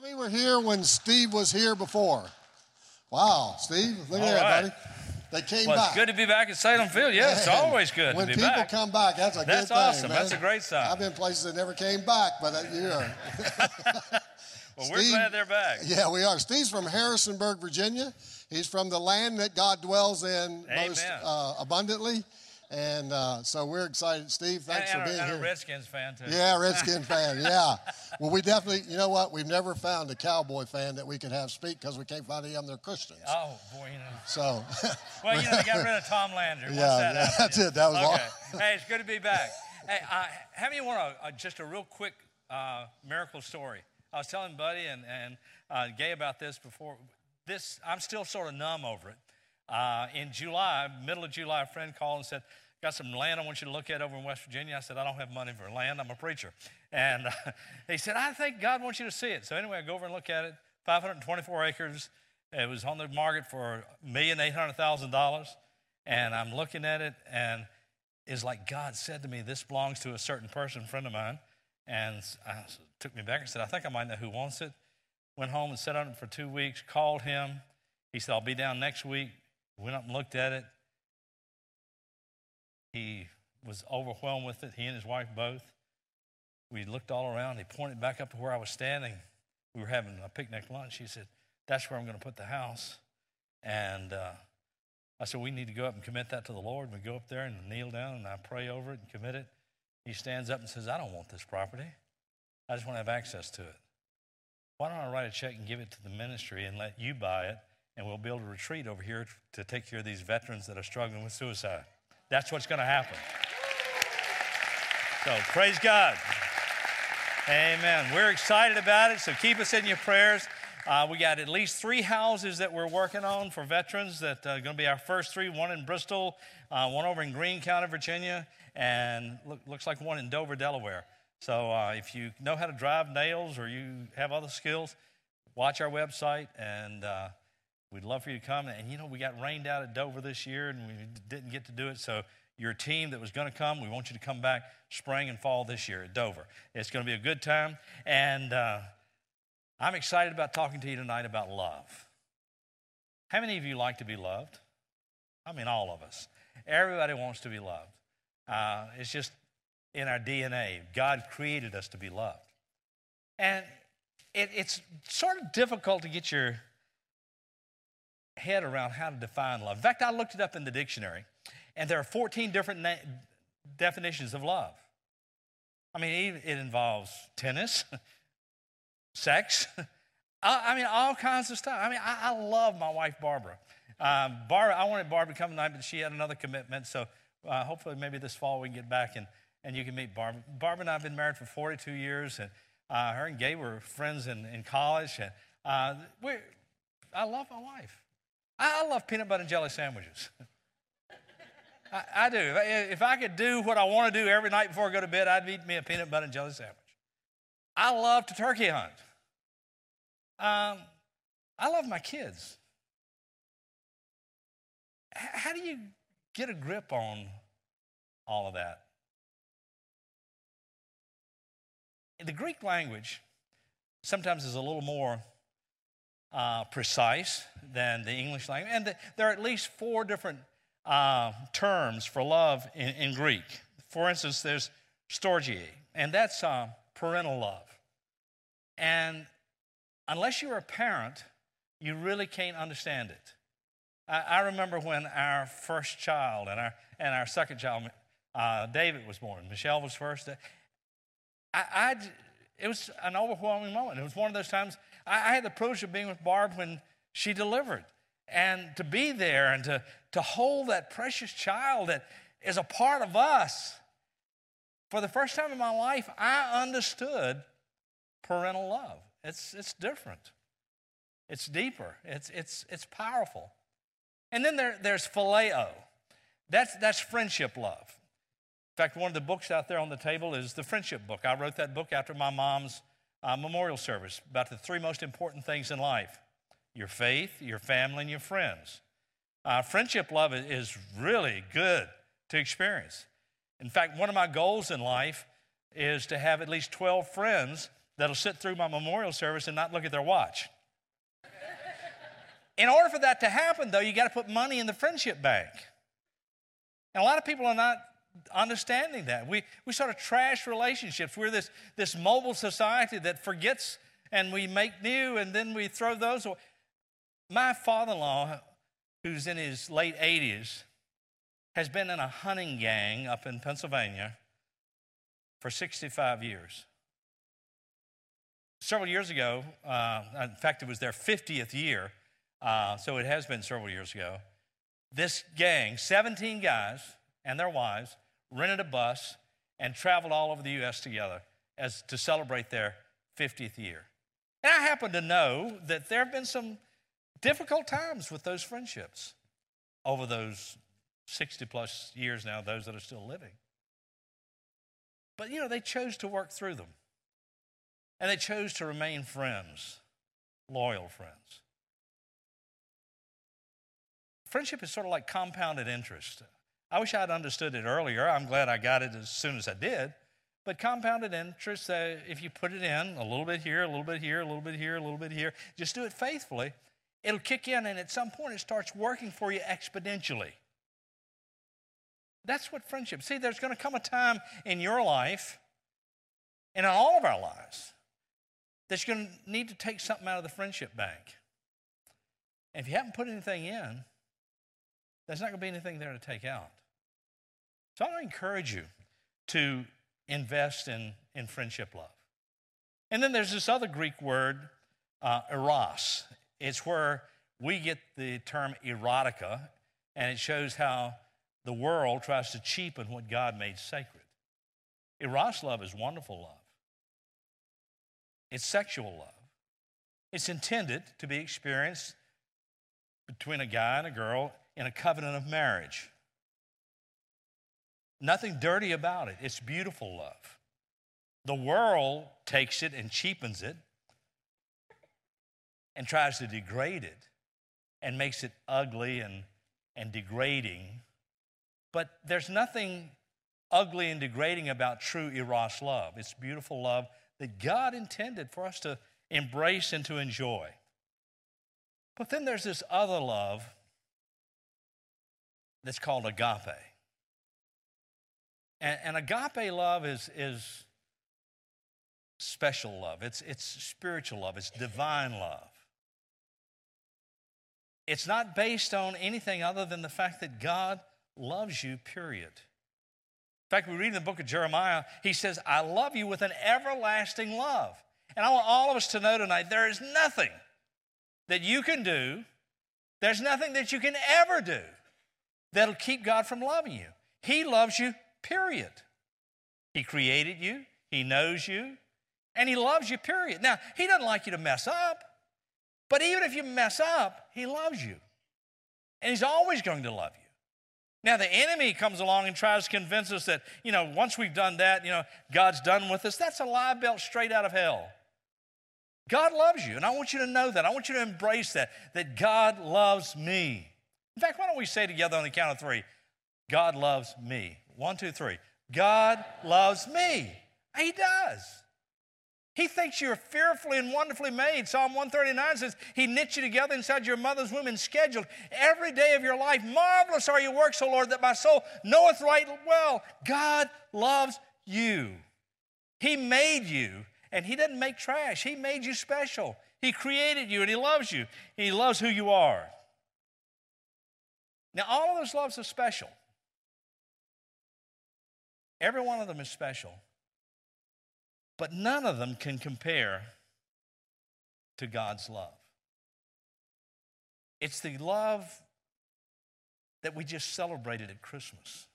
How many were here when Steve was here before? Wow, Steve, look at All that, right. buddy. They came Well, back. it's good to be back at Salem Field. Yeah, it's always good When to be people back. come back, that's a That's good thing. That's awesome. man. That's a great sign. I've been places that never came back, but uh, you know. well, we're glad they're back. Yeah, we are. Steve's from Harrisonburg, Virginia. He's from the land that God dwells in most uh, abundantly. And uh, so we're excited. Steve, thanks and, for being and here. a Redskins fan, too. Yeah, Redskin fan. Yeah. Well, we definitely, you know what? We've never found a Cowboy fan that we could have speak because we can't find any of them. They're Christians. Oh, boy, you know. So, Well, you know, they got rid of Tom Landry. Once Yeah, that yeah, that's it. That was all. okay. Hey, it's good to be back. Hey, uh, how many want a, uh, just a real quick uh, miracle story? I was telling Buddy and, and uh, Gay about this before. This, I'm still sort of numb over it. Uh, in July, middle of July, a friend called and said, Got some land I want you to look at over in West Virginia. I said, I don't have money for land. I'm a preacher. And uh, he said, I think God wants you to see it. So anyway, I go over and look at it. 524 acres. It was on the market for $1,800,000. And I'm looking at it, and it's like God said to me, This belongs to a certain person, friend of mine. And I took me back and said, I think I might know who wants it. Went home and sat on it for two weeks, called him. He said, I'll be down next week. Went up and looked at it. He was overwhelmed with it, he and his wife both. We looked all around. He pointed back up to where I was standing. We were having a picnic lunch. He said, That's where I'm going to put the house. And uh, I said, We need to go up and commit that to the Lord. And we go up there and kneel down and I pray over it and commit it. He stands up and says, I don't want this property. I just want to have access to it. Why don't I write a check and give it to the ministry and let you buy it? And we'll build a retreat over here to take care of these veterans that are struggling with suicide. That's what's going to happen. So praise God. Amen. We're excited about it, so keep us in your prayers. Uh, we got at least three houses that we're working on for veterans that are going to be our first three one in Bristol, uh, one over in Greene County, Virginia, and look, looks like one in Dover, Delaware. So uh, if you know how to drive nails or you have other skills, watch our website and uh, we'd love for you to come. And you know, we got rained out at Dover this year and we didn't get to do it. So your team that was going to come, we want you to come back spring and fall this year at Dover. It's going to be a good time. And uh, I'm excited about talking to you tonight about love. How many of you like to be loved? I mean, all of us. Everybody wants to be loved. Uh, it's just in our DNA. God created us to be loved. And it, it's sort of difficult to get your head around how to define love. In fact, I looked it up in the dictionary, and there are 14 different na- definitions of love. I mean, it, involves tennis, sex, I, I mean, all kinds of stuff. I mean, I, I love my wife, Barbara. Um, Barbara, I wanted Barbara to come tonight, but she had another commitment. So uh, hopefully, maybe this fall we can get back and, and you can meet Barbara. Barbara and I have been married for 42 years, and uh, her and Gabe were friends in, in college. And uh, I love my wife. I, love peanut butter and jelly sandwiches. I, I do. If I, if I could do what I want to do every night before I go to bed, I'd eat me a peanut butter and jelly sandwich. I love to turkey hunt. Um, I love my kids. H- how do you get a grip on all of that? The Greek language sometimes is a little more uh, precise than the English language, and the, there are at least four different uh, terms for love in, in Greek. For instance, there's storge, and that's uh, parental love. And unless you're a parent, you really can't understand it. I, I remember when our first child and our, and our second child, uh, David, was born. Michelle was first. I, I, it was an overwhelming moment. It was one of those times I, I had the privilege of being with Barb when she delivered. And to be there and to, to hold that precious child that is a part of us. For the first time in my life, I understood parental love. It's, it's different, it's deeper, it's, it's, it's powerful. And then there, there's phileo. That's, that's friendship love. In fact, one of the books out there on the table is the friendship book. I wrote that book after my mom's uh, memorial service about the three most important things in life your faith, your family, and your friends. Uh, friendship love is really good to experience. In fact, one of my goals in life is to have at least 12 friends that'll sit through my memorial service and not look at their watch. in order for that to happen, though, you got to put money in the friendship bank. And a lot of people are not understanding that. We, we sort of trash relationships. We're this, this mobile society that forgets and we make new and then we throw those away. My father in law, who's in his late 80s, has been in a hunting gang up in Pennsylvania for 65 years. Several years ago, uh, in fact, it was their 50th year, uh, so it has been several years ago. This gang, 17 guys and their wives, rented a bus and traveled all over the U.S. together as to celebrate their 50th year. And I happen to know that there have been some difficult times with those friendships over those 60 plus years now, those that are still living. But, you know, they chose to work through them. And they chose to remain friends, loyal friends. Friendship is sort of like compounded interest. I wish I'd understood it earlier. I'm glad I got it as soon as I did. But compounded interest, uh, if you put it in a little bit here, a little bit here, a little bit here, a little bit here, just do it faithfully, it'll kick in and at some point it starts working for you exponentially. That's what friendship. See, there's going to come a time in your life and in all of our lives that you're going to need to take something out of the friendship bank. And if you haven't put anything in, there's not going to be anything there to take out. So I want to encourage you to invest in, in friendship love. And then there's this other Greek word, uh, eros. It's where we get the term erotica, and it shows how the world tries to cheapen what God made sacred. Eros love is wonderful love, it's sexual love. It's intended to be experienced between a guy and a girl in a covenant of marriage. Nothing dirty about it. It's beautiful love. The world takes it and cheapens it and tries to degrade it and makes it ugly and, and degrading. But there's nothing ugly and degrading about true Eros love. It's beautiful love that God intended for us to embrace and to enjoy. But then there's this other love that's called agape. And, and agape love is, is special love, it's, it's spiritual love, it's divine love. It's not based on anything other than the fact that God loves you, period. In fact, we read in the book of Jeremiah, he says, I love you with an everlasting love. And I want all of us to know tonight there is nothing that you can do, there's nothing that you can ever do that'll keep God from loving you. He loves you period. He created you, He knows you, and He loves you, period. Now, He doesn't like you to mess up, but even if you mess up, He loves you. And He's always going to love you. Now, the enemy comes along and tries to convince us that, you know, once we've done that, you know, God's done with us. That's a lie belt straight out of hell. God loves you, and I want you to know that. I want you to embrace that, that God loves me. In fact, why don't we say together on the count of three God loves me? One, two, three. God loves me. He does. He thinks you're fearfully and wonderfully made. Psalm 139 says, He knit you together inside your mother's womb and scheduled every day of your life. Marvelous are your works, O Lord, that my soul knoweth right well. God loves you. He made you, and He didn't make trash. He made you special. He created you, and He loves you. He loves who you are. Now, all of those loves are special. Every one of them is special. But none of them can compare to God's love. It's the love that we just celebrated at Christmas.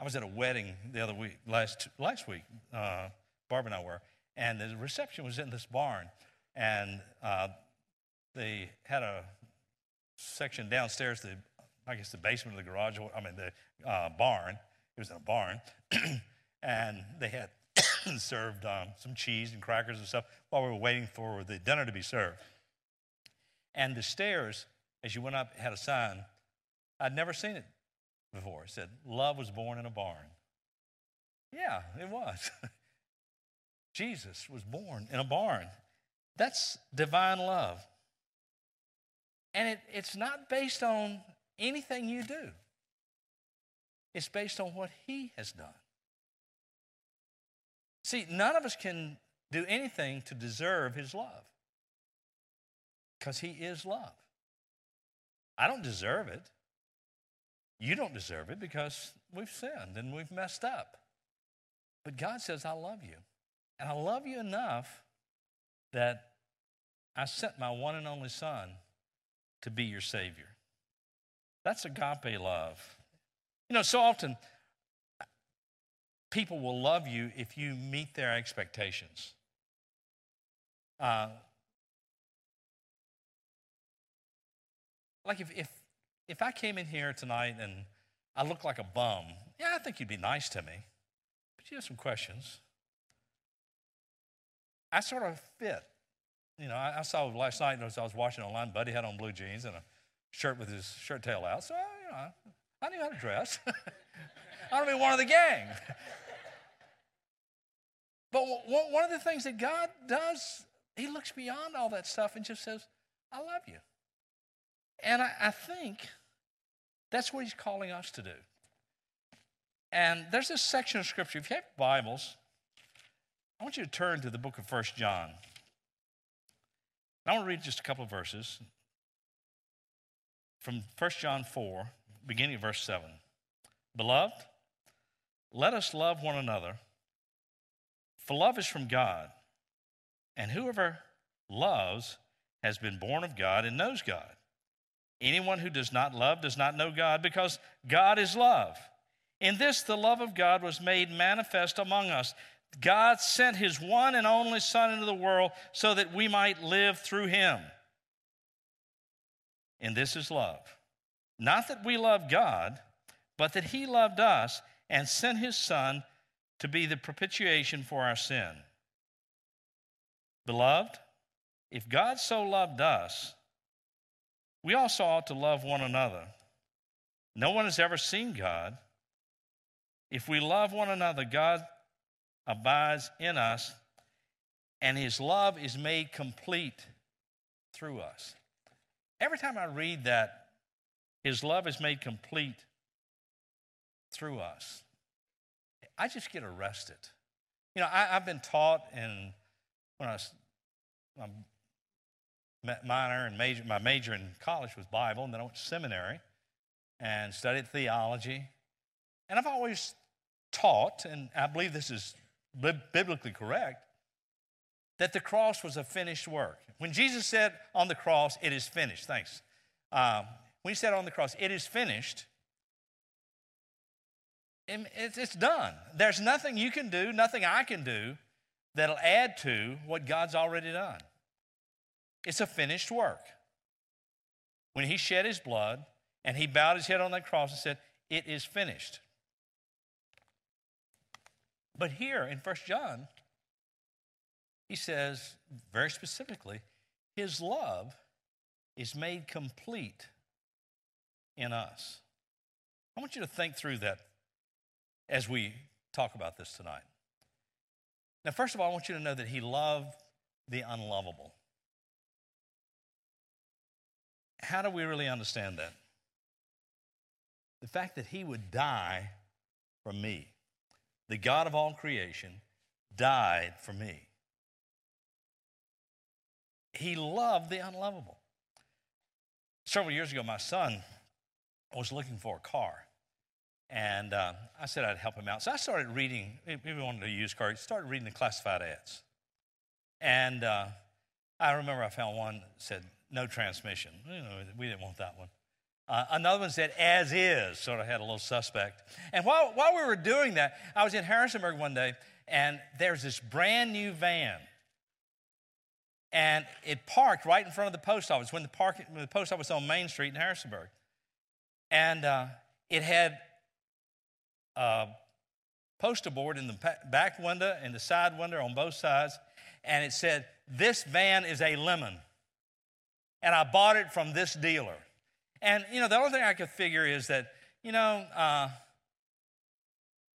I was at a wedding the other week, last, last week, uh, Barb and I were, and the reception was in this barn. And uh, they had a section downstairs, the I guess the basement of the garage, I mean, the uh, barn. It was in a barn. and they had served um, some cheese and crackers and stuff while we were waiting for the dinner to be served. And the stairs, as you went up, had a sign. I'd never seen it before. It said, Love was born in a barn. Yeah, it was. Jesus was born in a barn. That's divine love. And it, it's not based on anything you do, it's based on what He has done. See, none of us can do anything to deserve His love because He is love. I don't deserve it. You don't deserve it because we've sinned and we've messed up. But God says, I love you. And I love you enough that I sent my one and only Son to be your Savior. That's agape love. You know, so often people will love you if you meet their expectations. Uh, like if, if if I came in here tonight and I looked like a bum, yeah, I think you'd be nice to me. But you have some questions. I sort of fit. You know, I, I saw last night as I was watching online, Buddy had on blue jeans and a shirt with his shirt tail out. So, you know, I knew how to dress. I want to be one of the gang. but one of the things that God does, He looks beyond all that stuff and just says, I love you. And I, I think that's what He's calling us to do. And there's this section of Scripture. If you have Bibles, I want you to turn to the book of First John. I want to read just a couple of verses from 1 John 4, beginning of verse 7. Beloved, let us love one another, for love is from God, and whoever loves has been born of God and knows God. Anyone who does not love does not know God, because God is love. In this, the love of God was made manifest among us. God sent his one and only Son into the world so that we might live through him. And this is love. Not that we love God, but that he loved us and sent his Son to be the propitiation for our sin. Beloved, if God so loved us, we also ought to love one another. No one has ever seen God. If we love one another, God abides in us, and his love is made complete through us. Every time I read that, his love is made complete through us, I just get arrested. You know, I, have been taught in when I was minor and major, my major in college was Bible, and then I went to seminary and studied theology. And I've always taught, and I believe this is biblically correct, that the cross was a finished work. When Jesus said on the cross, it is finished, thanks. Um, when he said on the cross, it is finished, it's done. There's nothing you can do, nothing I can do that'll add to what God's already done. It's a finished work. When he shed his blood and he bowed his head on that cross and said, It is finished. But here in First John, he says very specifically, his love is made complete in us. I want you to think through that as we talk about this tonight. Now, first of all, I want you to know that he loved the unlovable. How do we really understand that? The fact that he would die for me the God of all creation, died for me. He loved the unlovable. Several years ago, my son was looking for a car. And uh, I said I'd help him out. So I started reading, he wanted a used car, started reading the classified ads. And uh, I remember I found one that said, no transmission. You know, we didn't want that one. Uh, another one said, as is, sort of had a little suspect. And while, while we were doing that, I was in Harrisonburg one day, and there's this brand new van. And it parked right in front of the post office when the, park, when the post office was on Main Street in Harrisonburg. And uh, it had a poster board in the back window and the side window on both sides, and it said, This van is a lemon. And I bought it from this dealer. And, you know, the only thing I could figure is that, you know, uh,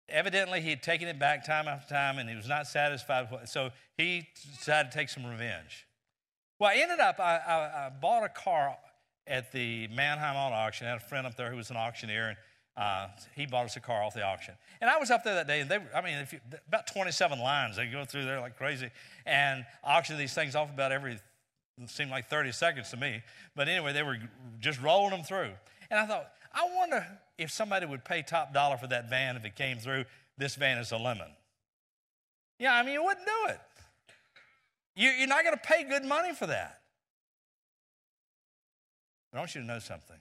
evidently he had taken it back time after time and he was not satisfied. So he decided to take some revenge. Well, I ended up, I, I, I bought a car at the Manheim Auto Auction. I had a friend up there who was an auctioneer, and uh, he bought us a car off the auction. And I was up there that day, and they, I mean, you, about 27 lines. They go through there like crazy and auction these things off about every, seemed like 30 seconds to me. But anyway, they were just rolling them through. And I thought, I wonder if somebody would pay top dollar for that van if it came through. This van is a lemon. Yeah, I mean, you wouldn't do it. You, you're not going to pay good money for that. But I want you to know something.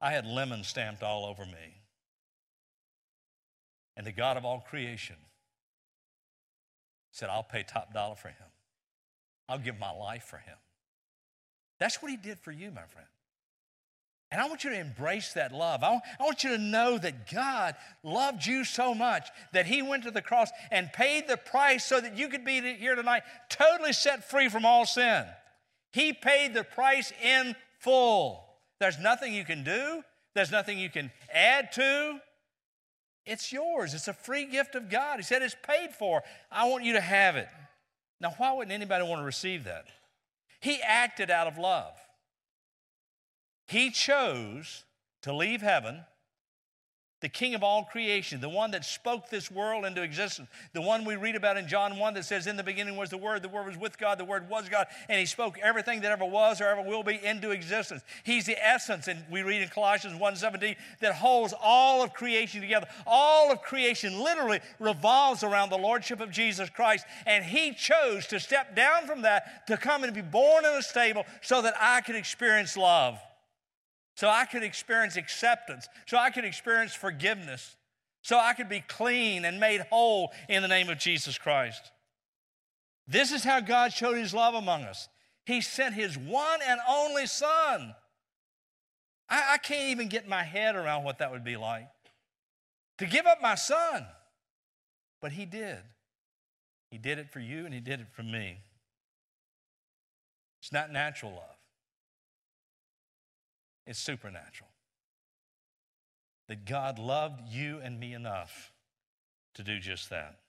I had lemon stamped all over me. And the God of all creation said, I'll pay top dollar for him. I'll give my life for him. That's what he did for you, my friend. And I want you to embrace that love. I want you to know that God loved you so much that He went to the cross and paid the price so that you could be here tonight totally set free from all sin. He paid the price in full. There's nothing you can do, there's nothing you can add to. It's yours. It's a free gift of God. He said it's paid for. I want you to have it. Now, why wouldn't anybody want to receive that? He acted out of love. He chose to leave heaven the king of all creation, the one that spoke this world into existence, the one we read about in John 1 that says, In the beginning was the Word, the Word was with God, the Word was God, and He spoke everything that ever was or ever will be into existence. He's the essence, and we read in Colossians 1.17, that holds all of creation together. All of creation literally revolves around the Lordship of Jesus Christ, and He chose to step down from that to come and be born in a stable so that I could experience love so I could experience acceptance, so I could experience forgiveness, so I could be clean and made whole in the name of Jesus Christ. This is how God showed his love among us. He sent his one and only Son. I, I can't even get my head around what that would be like. To give up my son. But he did. He did it for you and he did it for me. It's not natural love. It's supernatural. That God loved you and me enough to do just that.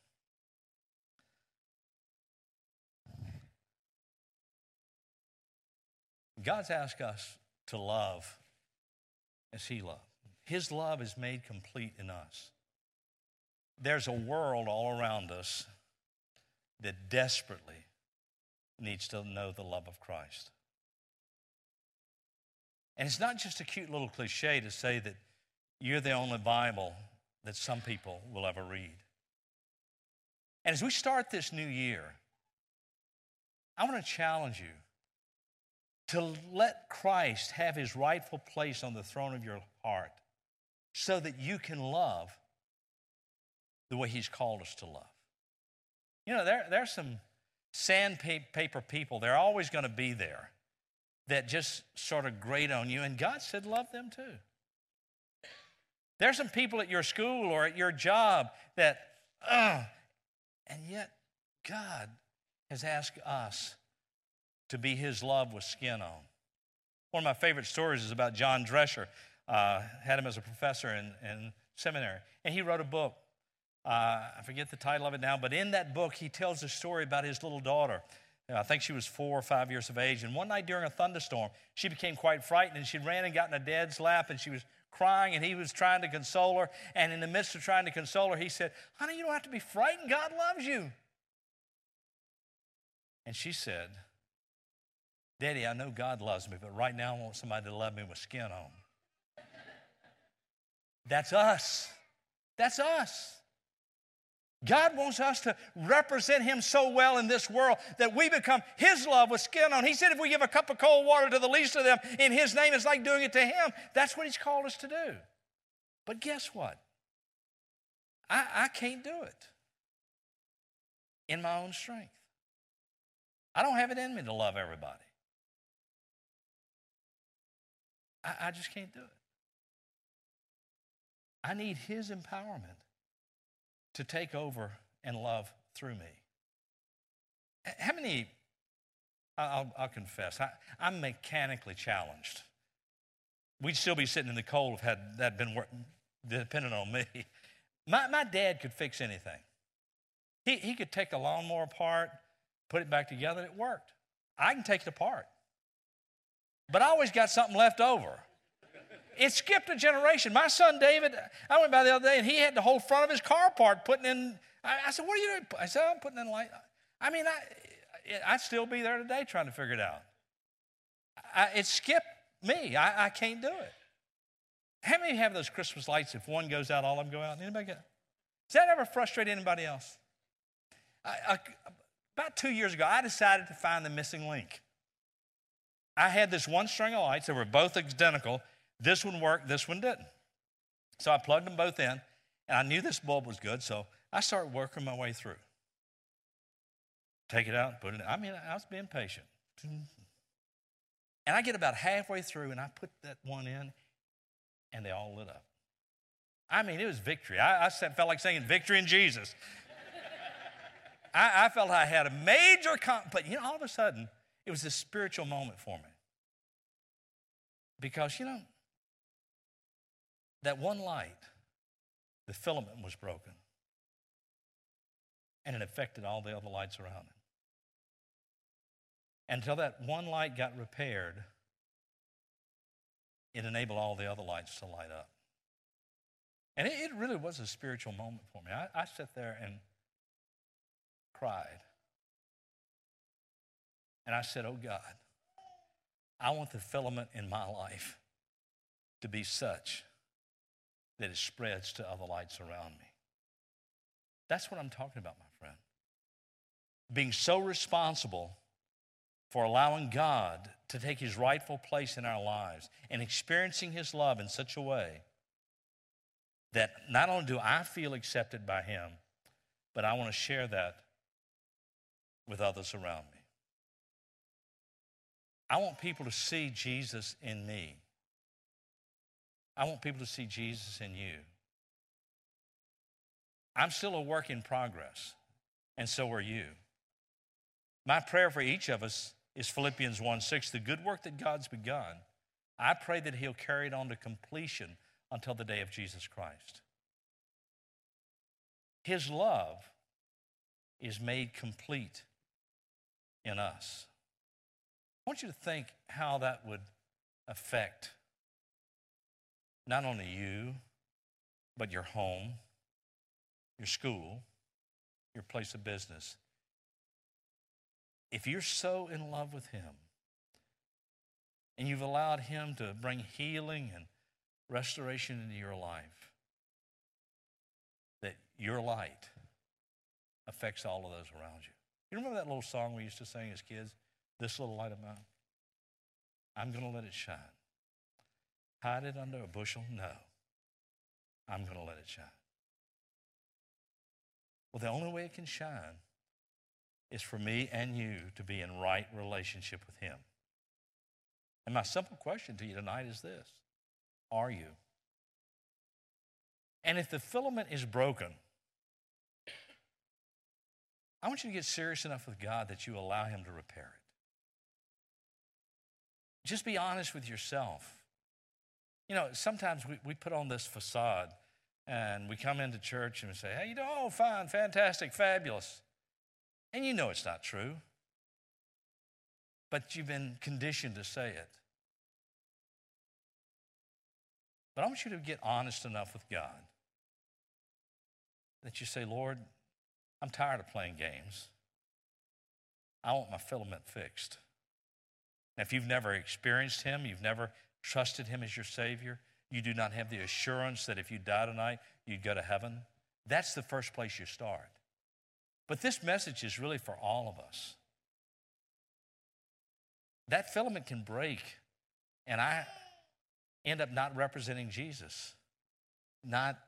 God's asked us to love as He loved. His love is made complete in us. There's a world all around us that desperately needs to know the love of Christ. And it's not just a cute little cliche to say that you're the only Bible that some people will ever read. And as we start this new year, I want to challenge you to let Christ have his rightful place on the throne of your heart so that you can love the way he's called us to love. You know, there, there are some sandpaper people, they're always going to be there that just sort of grate on you. And God said, love them too. There's some people at your school or at your job that, and yet God has asked us to be his love with skin on. One of my favorite stories is about John Drescher. Uh, had him as a professor in, in seminary. And he wrote a book. Uh, I forget the title of it now, but in that book, he tells a story about his little daughter I think she was four or five years of age. And one night during a thunderstorm, she became quite frightened and she ran and got in a dad's lap and she was crying and he was trying to console her. And in the midst of trying to console her, he said, Honey, you don't have to be frightened. God loves you. And she said, Daddy, I know God loves me, but right now I want somebody to love me with skin on. That's us. That's us. God wants us to represent Him so well in this world that we become His love with skin on. He said, if we give a cup of cold water to the least of them in His name, it's like doing it to Him. That's what He's called us to do. But guess what? I, I can't do it in my own strength. I don't have it in me to love everybody. I, I just can't do it. I need His empowerment to take over and love through me. How many, I'll, I'll confess, I, I'm mechanically challenged. We'd still be sitting in the cold if had that been working dependent on me. My, my dad could fix anything. He, he could take a lawnmower apart, put it back together, and it worked. I can take it apart. But I always got something left over. It skipped a generation. My son David, I went by the other day and he had the whole front of his car apart, putting in. I, I said, What are you doing? I said, I'm putting in light. I mean, I, I'd still be there today trying to figure it out. I, it skipped me. I, I can't do it. How many have those Christmas lights? If one goes out, all of them go out. Anybody get? Does that ever frustrate anybody else? I, I, about two years ago, I decided to find the missing link. I had this one string of lights that were both identical. This one worked, this one didn't. So I plugged them both in, and I knew this bulb was good, so I started working my way through. Take it out, put it in. I mean, I was being patient. And I get about halfway through, and I put that one in, and they all lit up. I mean, it was victory. I, I felt like saying victory in Jesus. I, I, felt I had a major, but you know, all of a sudden, it was a spiritual moment for me. Because, you know, that one light, the filament was broken. And it affected all the other lights around it. Until that one light got repaired, it enabled all the other lights to light up. And it, it really was a spiritual moment for me. I, I sat there and cried. And I said, Oh God, I want the filament in my life to be such that it spreads to other lights around me. That's what I'm talking about, my friend. Being so responsible for allowing God to take his rightful place in our lives and experiencing his love in such a way that not only do I feel accepted by him, but I want to share that with others around me. I want people to see Jesus in me. I want people to see Jesus in you. I'm still a work in progress, and so are you. My prayer for each of us is Philippians 1 6, the good work that God's begun. I pray that He'll carry it on to completion until the day of Jesus Christ. His love is made complete in us. I want you to think how that would affect not only you, but your home, your school, your place of business. If you're so in love with Him and you've allowed Him to bring healing and restoration into your life, that your light affects all of those around you. You remember that little song we used to sing as kids? This little light of mine? I'm going to let it shine. Hide it under a bushel? No. I'm going to let it shine. Well, the only way it can shine is for me and you to be in right relationship with Him. And my simple question to you tonight is this Are you? And if the filament is broken, I want you to get serious enough with God that you allow Him to repair it. Just be honest with yourself. You know, sometimes we, we put on this facade and we come into church and we say, hey, you know, oh, fine, fantastic, fabulous. And you know it's not true. But you've been conditioned to say it. But I want you to get honest enough with God that you say, Lord, I'm tired of playing games. I want my filament fixed. Now, if you've never experienced Him, you've never trusted Him as your Savior, you do not have the assurance that if you die tonight, you'd go to heaven, that's the first place you start. But this message is really for all of us. That filament can break, and I end up not representing Jesus, not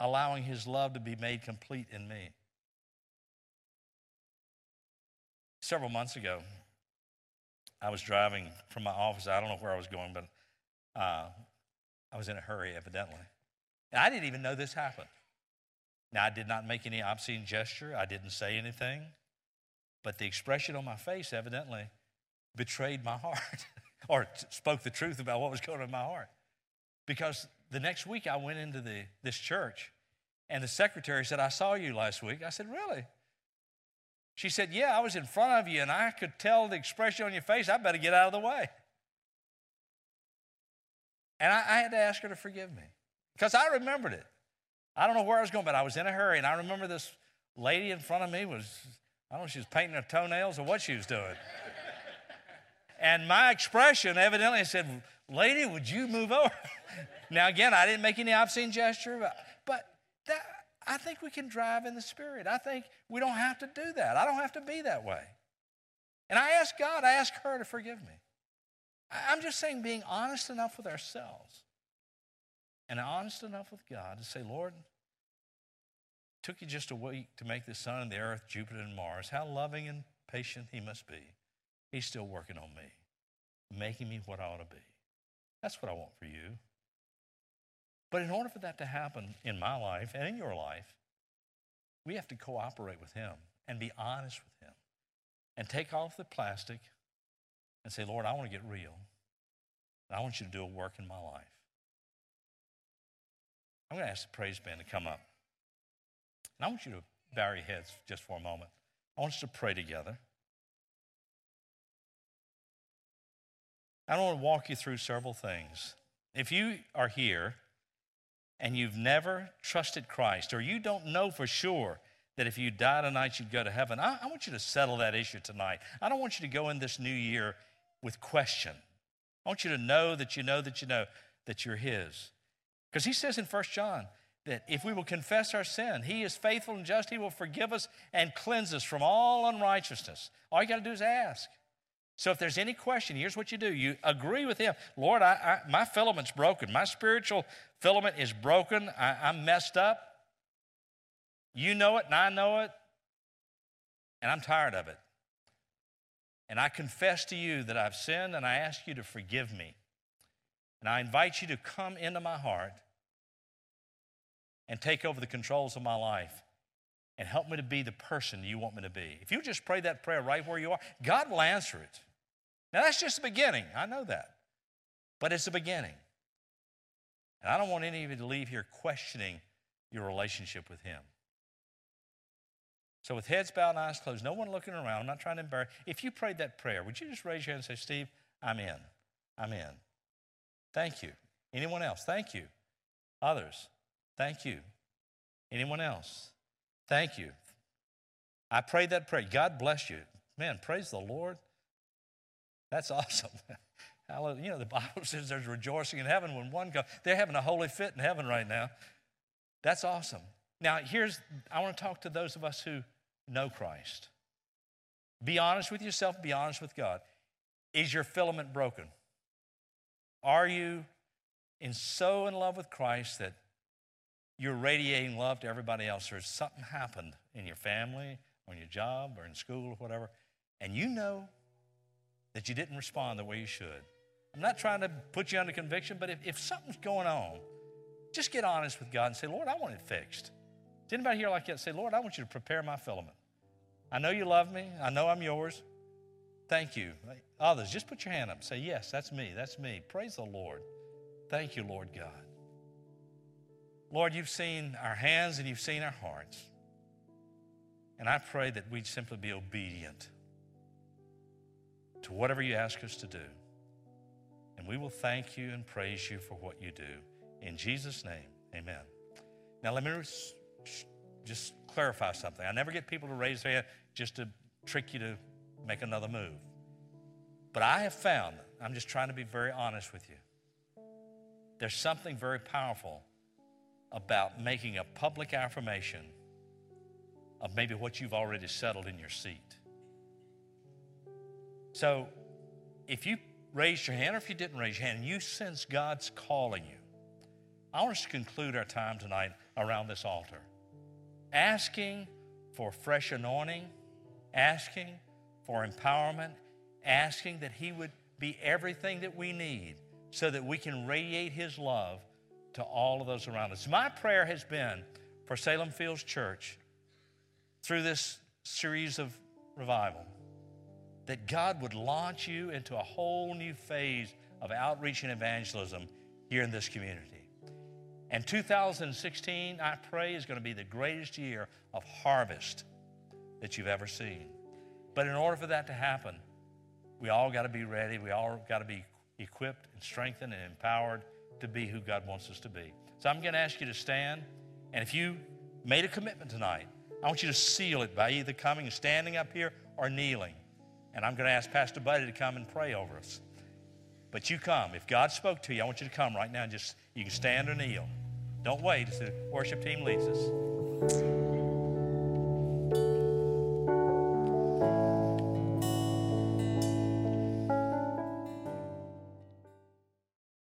allowing His love to be made complete in me. Several months ago, I was driving from my office. I don't know where I was going, but uh, I was in a hurry, evidently. And I didn't even know this happened. Now, I did not make any obscene gesture, I didn't say anything, but the expression on my face evidently betrayed my heart or spoke the truth about what was going on in my heart. Because the next week I went into the, this church And the secretary said, I saw you last week. I said, Really? She said, Yeah, I was in front of you and I could tell the expression on your face. I better get out of the way. And I, I had to ask her to forgive me because I remembered it. I don't know where I was going, but I was in a hurry. And I remember this lady in front of me was, I don't know she was painting her toenails or what she was doing. and my expression evidently said, Lady, would you move over? now, again, I didn't make any obscene gesture, but, but that, I think we can drive in the Spirit. I think we don't have to do that. I don't have to be that way. And I ask God, I ask her to forgive me. I'm just saying, being honest enough with ourselves and honest enough with God to say, Lord, took you just a week to make the sun and the earth, Jupiter and Mars. How loving and patient He must be. He's still working on me, making me what I ought to be. That's what I want for you. But in order for that to happen in my life and in your life, we have to cooperate with Him and be honest with Him and take off the plastic and say, Lord, I want to get real. I want you to do a work in my life. I'm going to ask the praise band to come up. And I want you to bow your heads just for a moment. I want us to pray together. I want to walk you through several things. If you are here and you've never trusted Christ, or you don't know for sure that if you die tonight you'd go to heaven, I, I want you to settle that issue tonight. I don't want you to go in this new year with question. I want you to know that you know that you know that you're His. Because He says in 1 John that if we will confess our sin, He is faithful and just, He will forgive us and cleanse us from all unrighteousness. All you got to do is ask. So if there's any question, here's what you do. You agree with him. Lord, I, I, my filament's broken. My spiritual filament is broken. I, I'm messed up. You know it and I know it. And I'm tired of it. And I confess to you that I've sinned and I ask you to forgive me. And I invite you to come into my heart and take over the controls of my life and help me to be the person you want me to be. If you just pray that prayer right where you are, God will answer it. Now, that's just the beginning. I know that. But it's the beginning. And I don't want any of you to leave here questioning your relationship with Him. So, with heads bowed and eyes closed, no one looking around, I'm not trying to embarrass. If you prayed that prayer, would you just raise your hand and say, Steve, I'm in. I'm in. Thank you. Anyone else? Thank you. Others? Thank you. Anyone else? Thank you. I prayed that prayer. God bless you. Man, praise the Lord. That's awesome. You know, the Bible says there's rejoicing in heaven when one goes. They're having a holy fit in heaven right now. That's awesome. Now, here's, I want to talk to those of us who know Christ. Be honest with yourself, be honest with God. Is your filament broken? Are you in so in love with Christ that you're radiating love to everybody else, or something happened in your family, on your job, or in school, or whatever, and you know that you didn't respond the way you should. I'm not trying to put you under conviction, but if, if something's going on, just get honest with God and say, Lord, I want it fixed. Anybody here like that? Say, Lord, I want you to prepare my filament. I know you love me. I know I'm yours. Thank you. Others, just put your hand up. Say, Yes, that's me. That's me. Praise the Lord. Thank you, Lord God. Lord, you've seen our hands and you've seen our hearts. And I pray that we'd simply be obedient to whatever you ask us to do. And we will thank you and praise you for what you do. In Jesus' name, amen. Now, let me just clarify something. I never get people to raise their hand just to trick you to make another move. But I have found, I'm just trying to be very honest with you, there's something very powerful about making a public affirmation of maybe what you've already settled in your seat. So if you raised your hand or if you didn't raise your hand and you sense God's calling you, I want us to conclude our time tonight around this altar, asking for fresh anointing, asking for empowerment, asking that He would be everything that we need so that we can radiate His love to all of those around us. My prayer has been for Salem Fields Church through this series of revival that God would launch you into a whole new phase of outreach and evangelism here in this community. And 2016, I pray, is going to be the greatest year of harvest that you've ever seen. But in order for that to happen, we all got to be ready. We all got to be equipped and strengthened and empowered to be who God wants us to be. So I'm going to ask you to stand. And if you made a commitment tonight, I want you to seal it by either coming and standing up here or kneeling. And I'm going to ask Pastor Buddy to come and pray over us. But you come. If God spoke to you, I want you to come right now. Just you can stand or kneel. Don't wait as the worship team leads us.